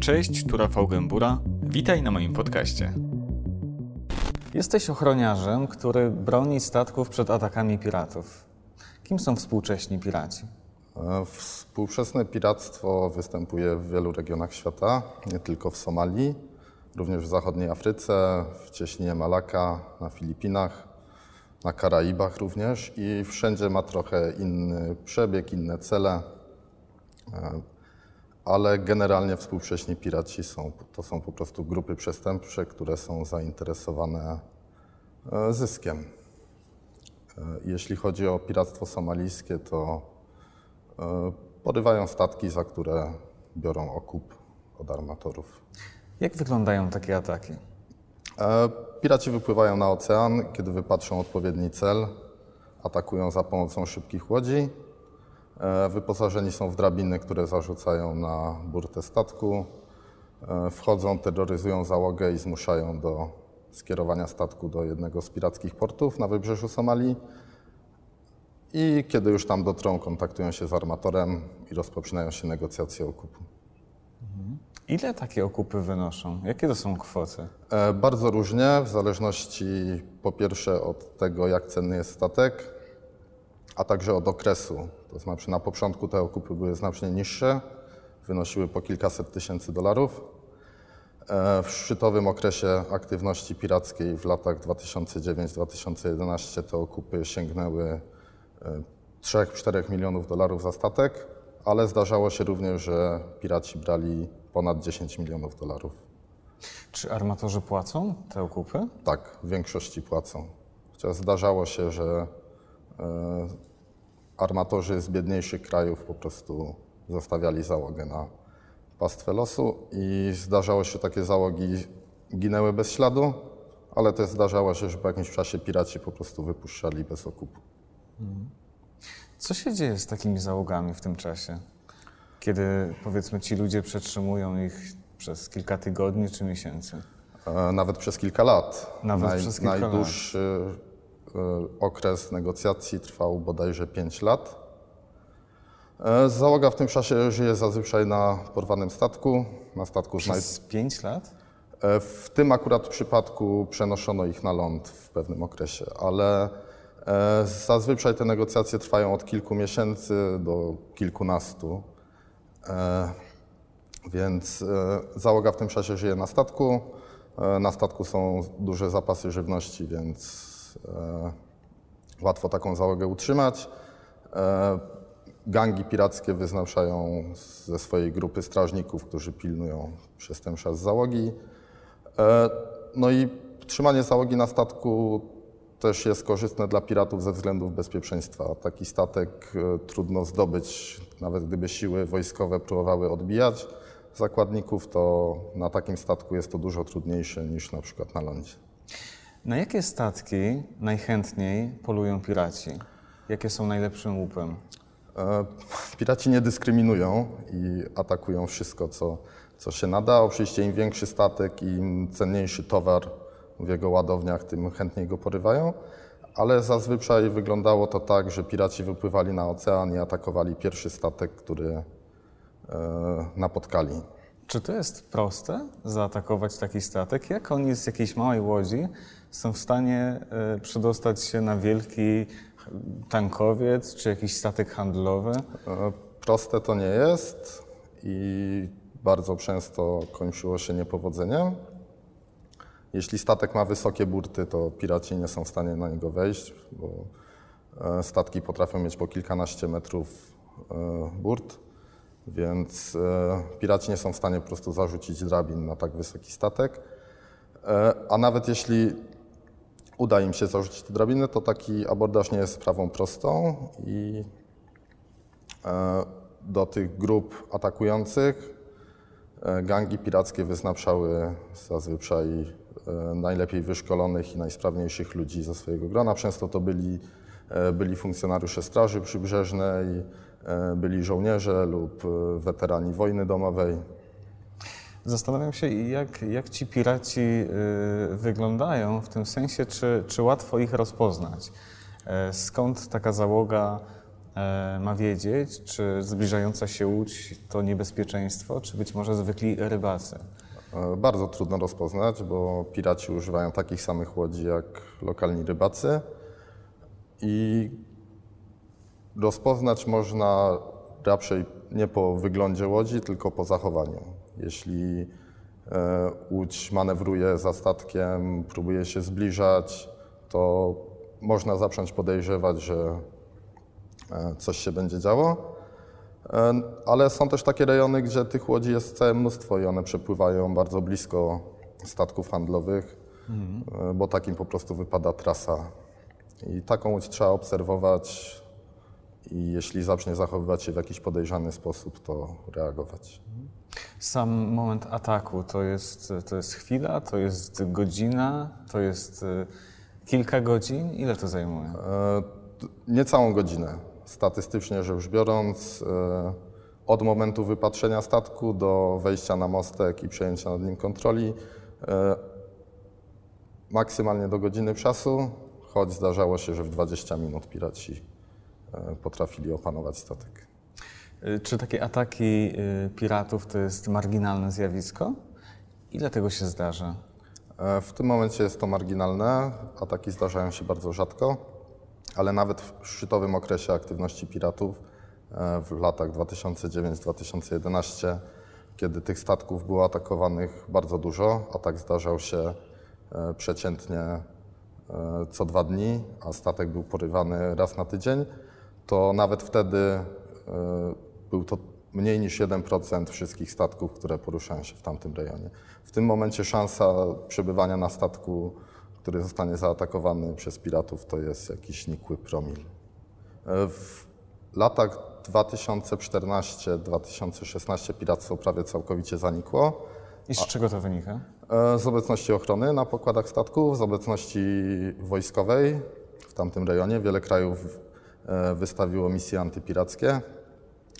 Cześć, tu Rafał Gębura. Witaj na moim podcaście. Jesteś ochroniarzem, który broni statków przed atakami piratów. Kim są współcześni piraci? E, Współczesne piractwo występuje w wielu regionach świata, nie tylko w Somalii, również w zachodniej Afryce, w cieśninie Malaka, na Filipinach, na Karaibach również i wszędzie ma trochę inny przebieg, inne cele, E, ale generalnie współcześni piraci są, to są po prostu grupy przestępcze, które są zainteresowane e, zyskiem. E, Jeśli chodzi o piractwo somalijskie, to e, porywają statki, za które biorą okup od armatorów. Jak wyglądają takie ataki? Piraci wypływają na ocean, kiedy wypatrzą odpowiedni cel, atakują za pomocą szybkich łodzi. E, Wyposażeni są w drabiny, które zarzucają na burtę statku. E, Wchodzą, terroryzują załogę i zmuszają do skierowania statku do jednego z pirackich portów na wybrzeżu Somalii. I kiedy już tam dotrą, kontaktują się z armatorem i rozpoczynają się negocjacje okupu. Ile takie okupy wynoszą? Jakie to są kwoty? E, Bardzo różnie, w zależności po pierwsze od tego, jak cenny jest statek, a także od okresu. To znaczy na początku te okupy były znacznie niższe, wynosiły po kilkaset tysięcy dolarów. E, W szczytowym okresie aktywności pirackiej w latach 2009-2011 te okupy sięgnęły 3-4 milionów dolarów za statek, ale zdarzało się również, że piraci brali ponad 10 milionów dolarów. Czy armatorzy płacą te okupy? Tak, w większości płacą. Chociaż zdarzało się, że e, armatorzy z biedniejszych krajów po prostu zostawiali załogę na pastwę losu i zdarzało się takie załogi ginęły bez śladu, ale też zdarzało się, że po jakimś czasie piraci po prostu wypuszczali bez okupu. Co się dzieje z takimi załogami w tym czasie? Kiedy powiedzmy ci ludzie przetrzymują ich przez kilka tygodni czy miesięcy? E, Nawet przez kilka lat. Nawet przez kilka lat. najdłuższy e, okres negocjacji trwał bodajże 5 lat. E, Załoga w tym czasie żyje zazwyczaj na porwanym statku. Na statku Przez pięć lat? E, W tym akurat przypadku przenoszono ich na ląd w pewnym okresie, ale e, zazwyczaj te negocjacje trwają od kilku miesięcy do kilkunastu. E, Więc e, załoga w tym czasie żyje na statku. E, Na statku są duże zapasy żywności, więc e, łatwo taką załogę utrzymać. E, Gangi pirackie wyznaczają ze swojej grupy strażników, którzy pilnują przez ten czas załogi. E, No i trzymanie załogi na statku też jest korzystne dla piratów ze względów bezpieczeństwa. Taki statek e, trudno zdobyć, nawet gdyby siły wojskowe próbowały odbijać zakładników, to na takim statku jest to dużo trudniejsze niż na przykład na lądzie. Na jakie statki najchętniej polują piraci? Jakie są najlepszym łupem? E, Piraci nie dyskryminują i atakują wszystko, co, co się nada. Oczywiście im większy statek, im cenniejszy towar w jego ładowniach, tym chętniej go porywają. Ale zazwyczaj wyglądało to tak, że piraci wypływali na ocean i atakowali pierwszy statek, który e, napotkali. Czy to jest proste zaatakować taki statek? Jak oni z jakiejś małej łodzi są w stanie e, przedostać się na wielki tankowiec czy jakiś statek handlowy? E, Proste to nie jest i bardzo często kończyło się niepowodzeniem. Jeśli statek ma wysokie burty, to piraci nie są w stanie na niego wejść, bo e, statki potrafią mieć po kilkanaście metrów burt, więc e, piraci nie są w stanie po prostu zarzucić drabin na tak wysoki statek. E, A nawet jeśli uda im się zarzucić te drabiny, to taki abordaż nie jest sprawą prostą i E, do tych grup atakujących gangi pirackie wyznaczały zazwyczaj najlepiej wyszkolonych i najsprawniejszych ludzi ze swojego grona. Często to byli, byli funkcjonariusze Straży Przybrzeżnej, byli żołnierze lub e, weterani wojny domowej. Zastanawiam się, jak, jak ci piraci y, wyglądają, w tym sensie, czy, czy łatwo ich rozpoznać. E, Skąd taka załoga e, ma wiedzieć, czy zbliżająca się łódź to niebezpieczeństwo, czy być może zwykli rybacy? E, Bardzo trudno rozpoznać, bo piraci używają takich samych łodzi jak lokalni rybacy i rozpoznać można raczej nie po wyglądzie łodzi, tylko po zachowaniu. Jeśli e, łódź manewruje za statkiem, próbuje się zbliżać, to można zacząć podejrzewać, że e, coś się będzie działo. E, Ale są też takie rejony, gdzie tych łodzi jest całe mnóstwo i one przepływają bardzo blisko statków handlowych, e, bo takim po prostu wypada trasa. I taką łódź trzeba obserwować i jeśli zacznie zachowywać się w jakiś podejrzany sposób, to reagować. Sam moment ataku to jest, to jest chwila, to jest godzina, to jest e, kilka godzin. Ile to zajmuje? E, Niecałą godzinę. Statystycznie rzecz biorąc, e, od momentu wypatrzenia statku do wejścia na mostek i przejęcia nad nim kontroli, e, maksymalnie do godziny czasu, choć zdarzało się, że w 20 minut piraci potrafili opanować statek. E, Czy takie ataki e, piratów to jest marginalne zjawisko? Ile tego się zdarza? E, W tym momencie jest to marginalne. Ataki zdarzają się bardzo rzadko, ale nawet w szczytowym okresie aktywności piratów e, w latach 2009-2011, kiedy tych statków było atakowanych bardzo dużo, atak zdarzał się e, przeciętnie e, co dwa dni, a statek był porywany raz na tydzień, to nawet wtedy e, był to mniej niż 1% wszystkich statków, które poruszają się w tamtym rejonie. W tym momencie szansa przebywania na statku, który zostanie zaatakowany przez piratów, to jest jakiś nikły promil. E, W latach 2014-2016 piractwo prawie całkowicie zanikło. I z czego to wynika? E, Z obecności ochrony na pokładach statków, z obecności wojskowej w tamtym rejonie. Wiele krajów wystawiło misje antypirackie.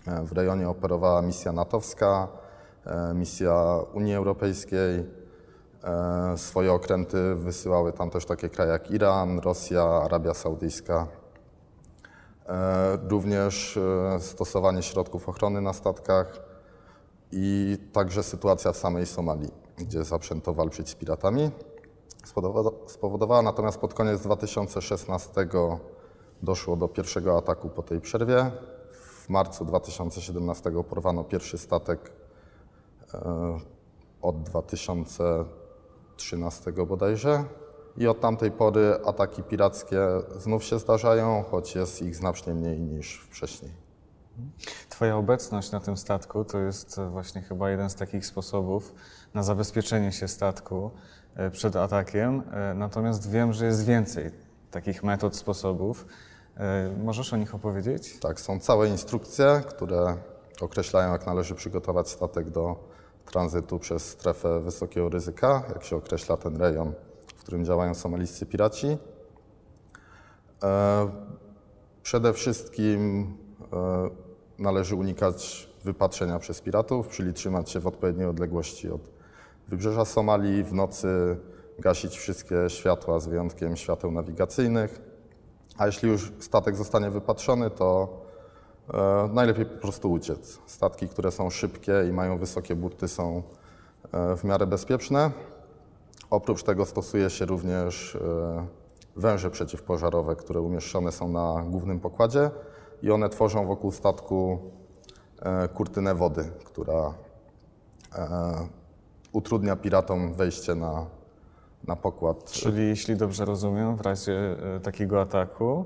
E, W rejonie operowała misja natowska, e, misja Unii Europejskiej. E, Swoje okręty wysyłały tam też takie kraje jak Iran, Rosja, Arabia Saudyjska. E, Również e, stosowanie środków ochrony na statkach i także sytuacja w samej Somalii, gdzie zaprzęto walczyć z piratami. Spowodowa- Spowodowała natomiast pod koniec 2016 doszło do pierwszego ataku po tej przerwie. W marcu 2017 porwano pierwszy statek e, od 2013 bodajże. I od tamtej pory ataki pirackie znów się zdarzają, choć jest ich znacznie mniej niż wcześniej. Twoja obecność na tym statku to jest e, właśnie chyba jeden z takich sposobów na zabezpieczenie się statku e, przed atakiem. Natomiast wiem, że jest więcej takich metod, sposobów. E, Możesz o nich opowiedzieć? Tak, są całe instrukcje, które określają, jak należy przygotować statek do tranzytu przez strefę wysokiego ryzyka, jak się określa ten rejon, w którym działają somalijscy piraci. E, Przede wszystkim e, należy unikać wypatrzenia przez piratów, czyli trzymać się w odpowiedniej odległości od wybrzeża Somalii, w nocy gasić wszystkie światła z wyjątkiem świateł nawigacyjnych. A jeśli już statek zostanie wypatrzony, to e, najlepiej po prostu uciec. Statki, które są szybkie i mają wysokie burty, są e, w miarę bezpieczne. Oprócz tego stosuje się również e, węże przeciwpożarowe, które umieszczone są na głównym pokładzie i one tworzą wokół statku e, kurtynę wody, która e, utrudnia piratom wejście na, na pokład. Czyli jeśli dobrze rozumiem, w razie e, takiego ataku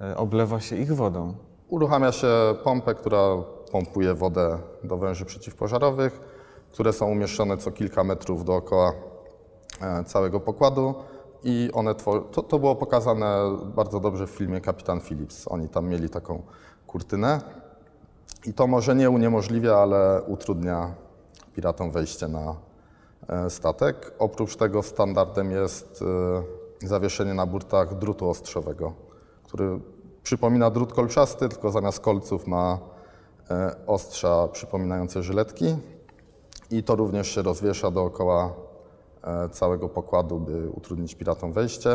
e, oblewa się ich wodą. Uruchamia się pompę, która pompuje wodę do węży przeciwpożarowych, które są umieszczone co kilka metrów dookoła e, całego pokładu i one to, to było pokazane bardzo dobrze w filmie Kapitan Phillips. Oni tam mieli taką kurtynę i to może nie uniemożliwia, ale utrudnia piratom wejście na e, statek. Oprócz tego standardem jest e, zawieszenie na burtach drutu ostrzowego, który przypomina drut kolczasty, tylko zamiast kolców ma e, ostrza przypominające żyletki i to również się rozwiesza dookoła e, całego pokładu, by utrudnić piratom wejście.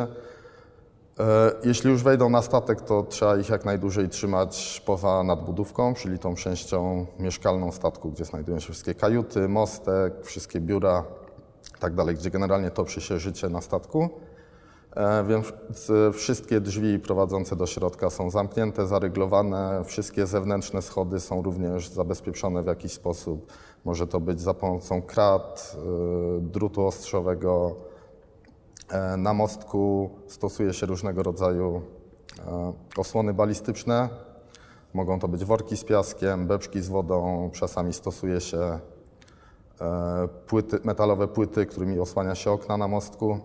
E, Jeśli już wejdą na statek, to trzeba ich jak najdłużej trzymać poza nadbudówką, czyli tą częścią mieszkalną statku, gdzie znajdują się wszystkie kajuty, mostek, wszystkie biura tak dalej, gdzie generalnie toczy się życie na statku. E, Więc e, wszystkie drzwi prowadzące do środka są zamknięte, zaryglowane, wszystkie zewnętrzne schody są również zabezpieczone w jakiś sposób. Może to być za pomocą krat, e, drutu ostrzowego. Na mostku stosuje się różnego rodzaju osłony balistyczne. Mogą to być worki z piaskiem, beczki z wodą, czasami stosuje się płyty, metalowe płyty, którymi osłania się okna na mostku.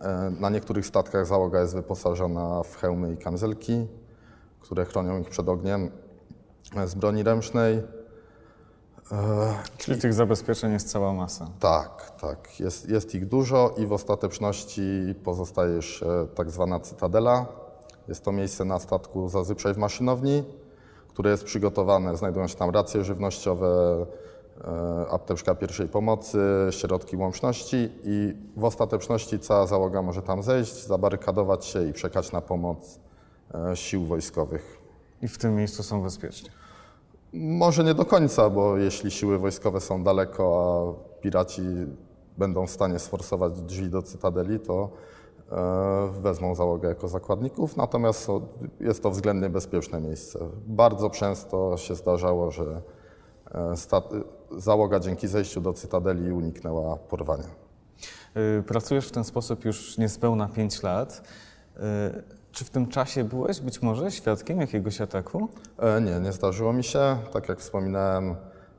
E, Na niektórych statkach załoga jest wyposażona w hełmy i kamizelki, które chronią ich przed ogniem e, z broni ręcznej. Czyli tych zabezpieczeń jest cała masa. Tak, tak. Jest, jest ich dużo i w ostateczności pozostaje jeszcze tak zwana cytadela. Jest to miejsce na statku zazwyczaj w maszynowni, które jest przygotowane. Znajdują się tam racje żywnościowe, e, apteczka pierwszej pomocy, środki łączności i w ostateczności cała załoga może tam zejść, zabarykadować się i czekać na pomoc e, sił wojskowych. I w tym miejscu są bezpieczni. Może nie do końca, bo jeśli siły wojskowe są daleko, a piraci będą w stanie sforsować drzwi do cytadeli, to e, wezmą załogę jako zakładników. Natomiast jest to względnie bezpieczne miejsce. Bardzo często się zdarzało, że e, załoga dzięki zejściu do cytadeli uniknęła porwania. Y, Pracujesz w ten sposób już niespełna 5 lat. Y, Czy w tym czasie byłeś być może świadkiem jakiegoś ataku? E, Nie, nie zdarzyło mi się. Tak jak wspominałem,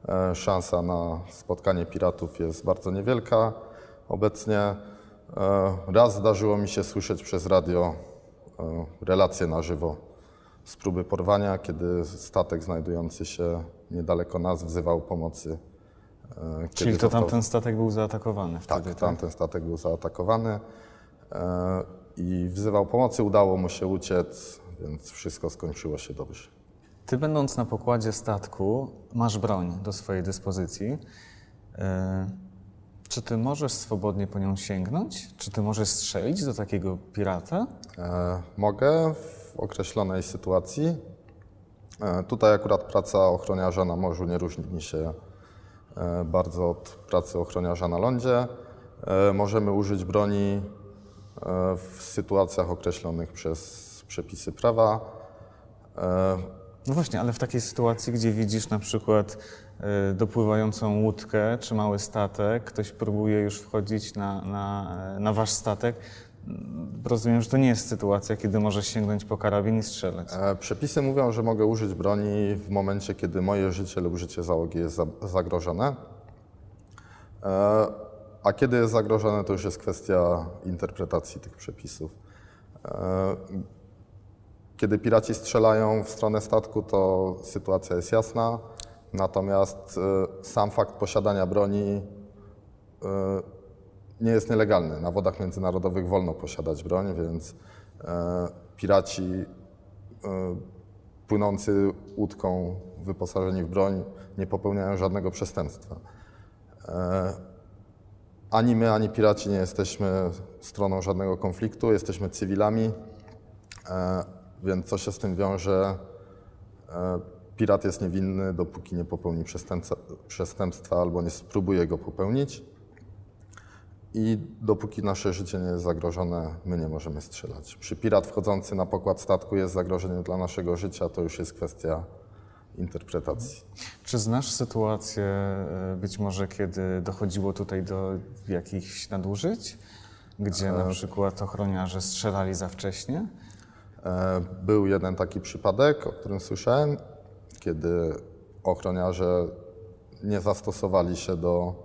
e, szansa na spotkanie piratów jest bardzo niewielka obecnie. E, Raz zdarzyło mi się słyszeć przez radio relacje na żywo z próby porwania, kiedy statek znajdujący się niedaleko nas wzywał pomocy. e, Czyli to tamten statek był zaatakowany wtedy, tak, tamten statek był zaatakowany e, i wzywał pomocy. Udało mu się uciec, więc wszystko skończyło się dobrze. Ty będąc na pokładzie statku, masz broń do swojej dyspozycji. E, Czy ty możesz swobodnie po nią sięgnąć? Czy ty możesz strzelić do takiego pirata? E, Mogę w określonej sytuacji. E, Tutaj akurat praca ochroniarza na morzu nie różni się e, bardzo od pracy ochroniarza na lądzie. E, Możemy użyć broni w sytuacjach określonych przez przepisy prawa. No właśnie, ale w takiej sytuacji, gdzie widzisz na przykład dopływającą łódkę czy mały statek, ktoś próbuje już wchodzić na, na, na wasz statek, rozumiem, że to nie jest sytuacja, kiedy możesz sięgnąć po karabin i strzelać. E, Przepisy mówią, że mogę użyć broni w momencie, kiedy moje życie lub życie załogi jest za- zagrożone. E, A kiedy jest zagrożone, to już jest kwestia interpretacji tych przepisów. E, Kiedy piraci strzelają w stronę statku, to sytuacja jest jasna. Natomiast sam fakt posiadania broni nie jest nielegalny. Na wodach międzynarodowych wolno posiadać broń, więc e, piraci e, płynący łódką wyposażeni w broń nie popełniają żadnego przestępstwa. E, Ani my, ani piraci nie jesteśmy stroną żadnego konfliktu, jesteśmy cywilami, więc co się z tym wiąże? Pirat jest niewinny, dopóki nie popełni przestępstwa albo nie spróbuje go popełnić. I dopóki nasze życie nie jest zagrożone, my nie możemy strzelać. Przy pirat wchodzący na pokład statku jest zagrożeniem dla naszego życia, to już jest kwestia interpretacji. Czy znasz sytuację e, być może, kiedy dochodziło tutaj do jakichś nadużyć, gdzie na przykład ochroniarze strzelali za wcześnie? E, Był jeden taki przypadek, o którym słyszałem, kiedy ochroniarze nie zastosowali się do e,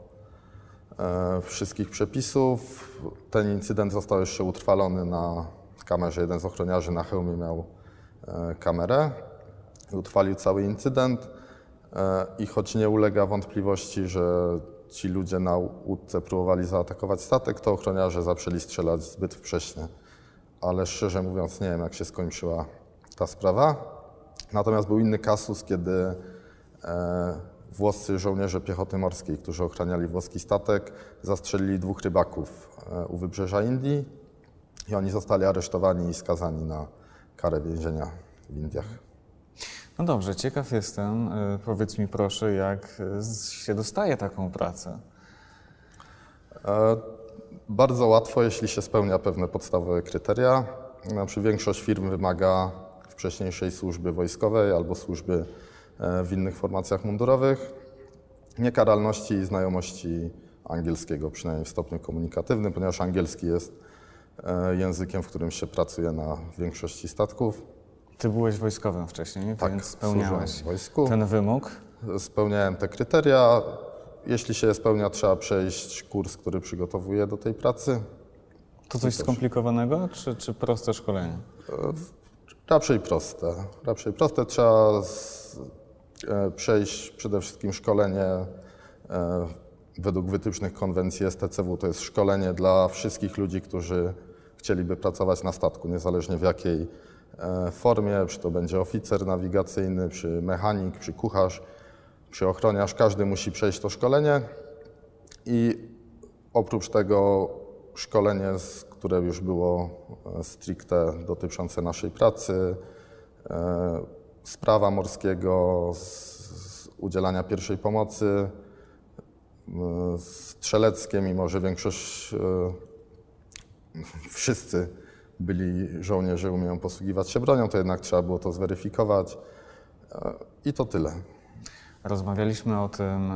wszystkich przepisów. Ten incydent został jeszcze utrwalony na kamerze. Jeden z ochroniarzy na hełmie miał e, kamerę i utrwalił cały incydent. E, I choć nie ulega wątpliwości, że ci ludzie na łódce próbowali zaatakować statek, to ochroniarze zaczęli strzelać zbyt wcześnie. Ale szczerze mówiąc, nie wiem, jak się skończyła ta sprawa. Natomiast był inny kasus, kiedy e, włoscy żołnierze piechoty morskiej, którzy ochraniali włoski statek, zastrzelili dwóch rybaków e, u wybrzeża Indii. i oni zostali aresztowani i skazani na karę więzienia w Indiach. No dobrze, ciekaw jestem. e, Powiedz mi proszę, jak e, się dostaje taką pracę? Bardzo łatwo, jeśli się spełnia pewne podstawowe kryteria. Znaczy, większość firm wymaga wcześniejszej służby wojskowej albo służby w innych formacjach mundurowych, niekaralności i znajomości angielskiego, przynajmniej w stopniu komunikatywnym, ponieważ angielski jest e, językiem, w którym się pracuje na większości statków. Ty byłeś wojskowym wcześniej, Tak, więc spełniałeś wojsku. ten wymóg. Spełniałem te kryteria. Jeśli się je spełnia, trzeba przejść kurs, który przygotowuje do tej pracy. To coś skomplikowanego, czy, czy proste szkolenie? Raczej proste. Raczej proste. Trzeba z, e, przejść przede wszystkim szkolenie e, według wytycznych konwencji STCW. To jest szkolenie dla wszystkich ludzi, którzy chcieliby pracować na statku, niezależnie w jakiej e, formie, czy to będzie oficer nawigacyjny, czy mechanik, czy kucharz, czy ochroniarz. Każdy musi przejść to szkolenie i oprócz tego szkolenie, które już było e, stricte dotyczące naszej pracy, e, sprawa morskiego, z, z udzielania pierwszej pomocy, e, strzeleckie, mimo że większość, e, wszyscy byli żołnierze, umieją posługiwać się bronią, to jednak trzeba było to zweryfikować. E, I to tyle. Rozmawialiśmy o tym,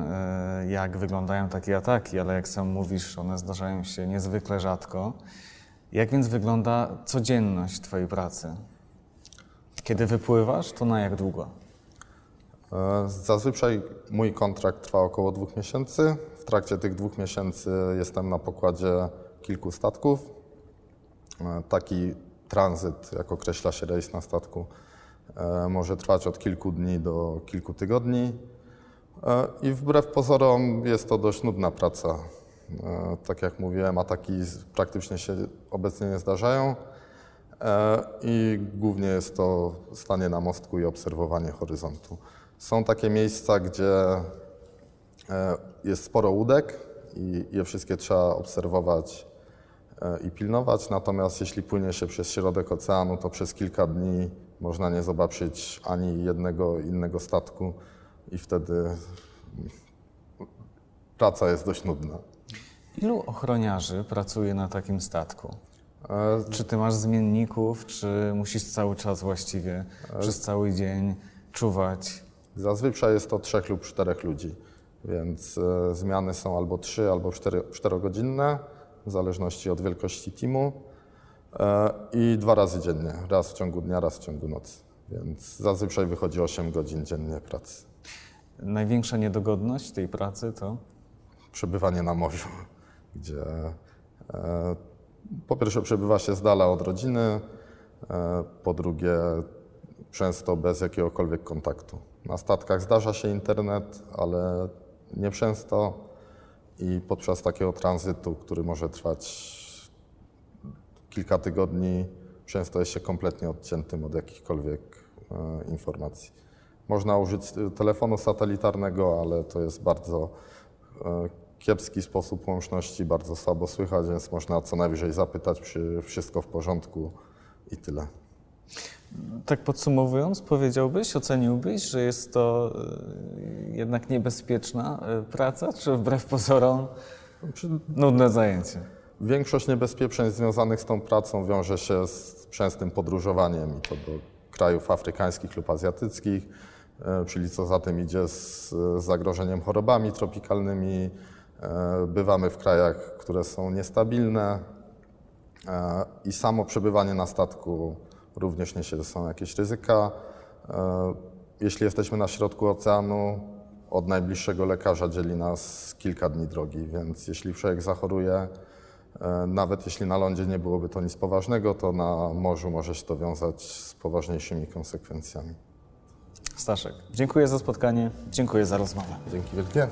jak wyglądają takie ataki, ale jak sam mówisz, one zdarzają się niezwykle rzadko. Jak więc wygląda codzienność Twojej pracy? Kiedy wypływasz, to na jak długo? E, Zazwyczaj mój kontrakt trwa około dwóch miesięcy. W trakcie tych dwóch miesięcy jestem na pokładzie kilku statków. E, Taki tranzyt, jak określa się rejs na statku, e, może trwać od kilku dni do kilku tygodni. I wbrew pozorom jest to dość nudna praca. Tak jak mówiłem, ataki praktycznie się obecnie nie zdarzają. E, I głównie jest to stanie na mostku i obserwowanie horyzontu. Są takie miejsca, gdzie e, jest sporo łódek i je wszystkie trzeba obserwować e, i pilnować. Natomiast jeśli płynie się przez środek oceanu, to przez kilka dni można nie zobaczyć ani jednego innego statku i wtedy praca jest dość nudna. Ilu ochroniarzy pracuje na takim statku? Czy ty masz zmienników, czy musisz cały czas właściwie przez cały dzień czuwać? Zazwyczaj jest to trzech lub czterech ludzi, więc e, zmiany są albo trzy, albo cztery, czterogodzinne, w zależności od wielkości teamu e, i dwa razy dziennie, raz w ciągu dnia, raz w ciągu nocy, więc zazwyczaj wychodzi 8 godzin dziennie pracy. Największa niedogodność tej pracy to? Przebywanie na morzu, gdzie e, po pierwsze przebywa się z dala od rodziny, e, po drugie często bez jakiegokolwiek kontaktu. Na statkach zdarza się internet, ale nie często i podczas takiego tranzytu, który może trwać kilka tygodni, często jest się kompletnie odciętym od jakichkolwiek e, informacji. Można użyć e, telefonu satelitarnego, ale to jest bardzo kiepski sposób łączności, bardzo słabo słychać, więc można co najwyżej zapytać, czy wszystko w porządku i tyle. Tak podsumowując, powiedziałbyś, oceniłbyś, że jest to y, jednak niebezpieczna y, praca, czy wbrew pozorom nudne zajęcie? Większość niebezpieczeństw związanych z tą pracą wiąże się z częstym podróżowaniem i to do krajów afrykańskich lub azjatyckich, e, czyli co za tym idzie z zagrożeniem chorobami tropikalnymi. E, Bywamy w krajach, które są niestabilne e, i samo przebywanie na statku również niesie ze sobą jakieś ryzyka. E, Jeśli jesteśmy na środku oceanu, od najbliższego lekarza dzieli nas kilka dni drogi, więc jeśli człowiek zachoruje, Nawet jeśli na lądzie nie byłoby to nic poważnego, to na morzu może się to wiązać z poważniejszymi konsekwencjami. Staszek, dziękuję za spotkanie, dziękuję za rozmowę. Dzięki wielkie.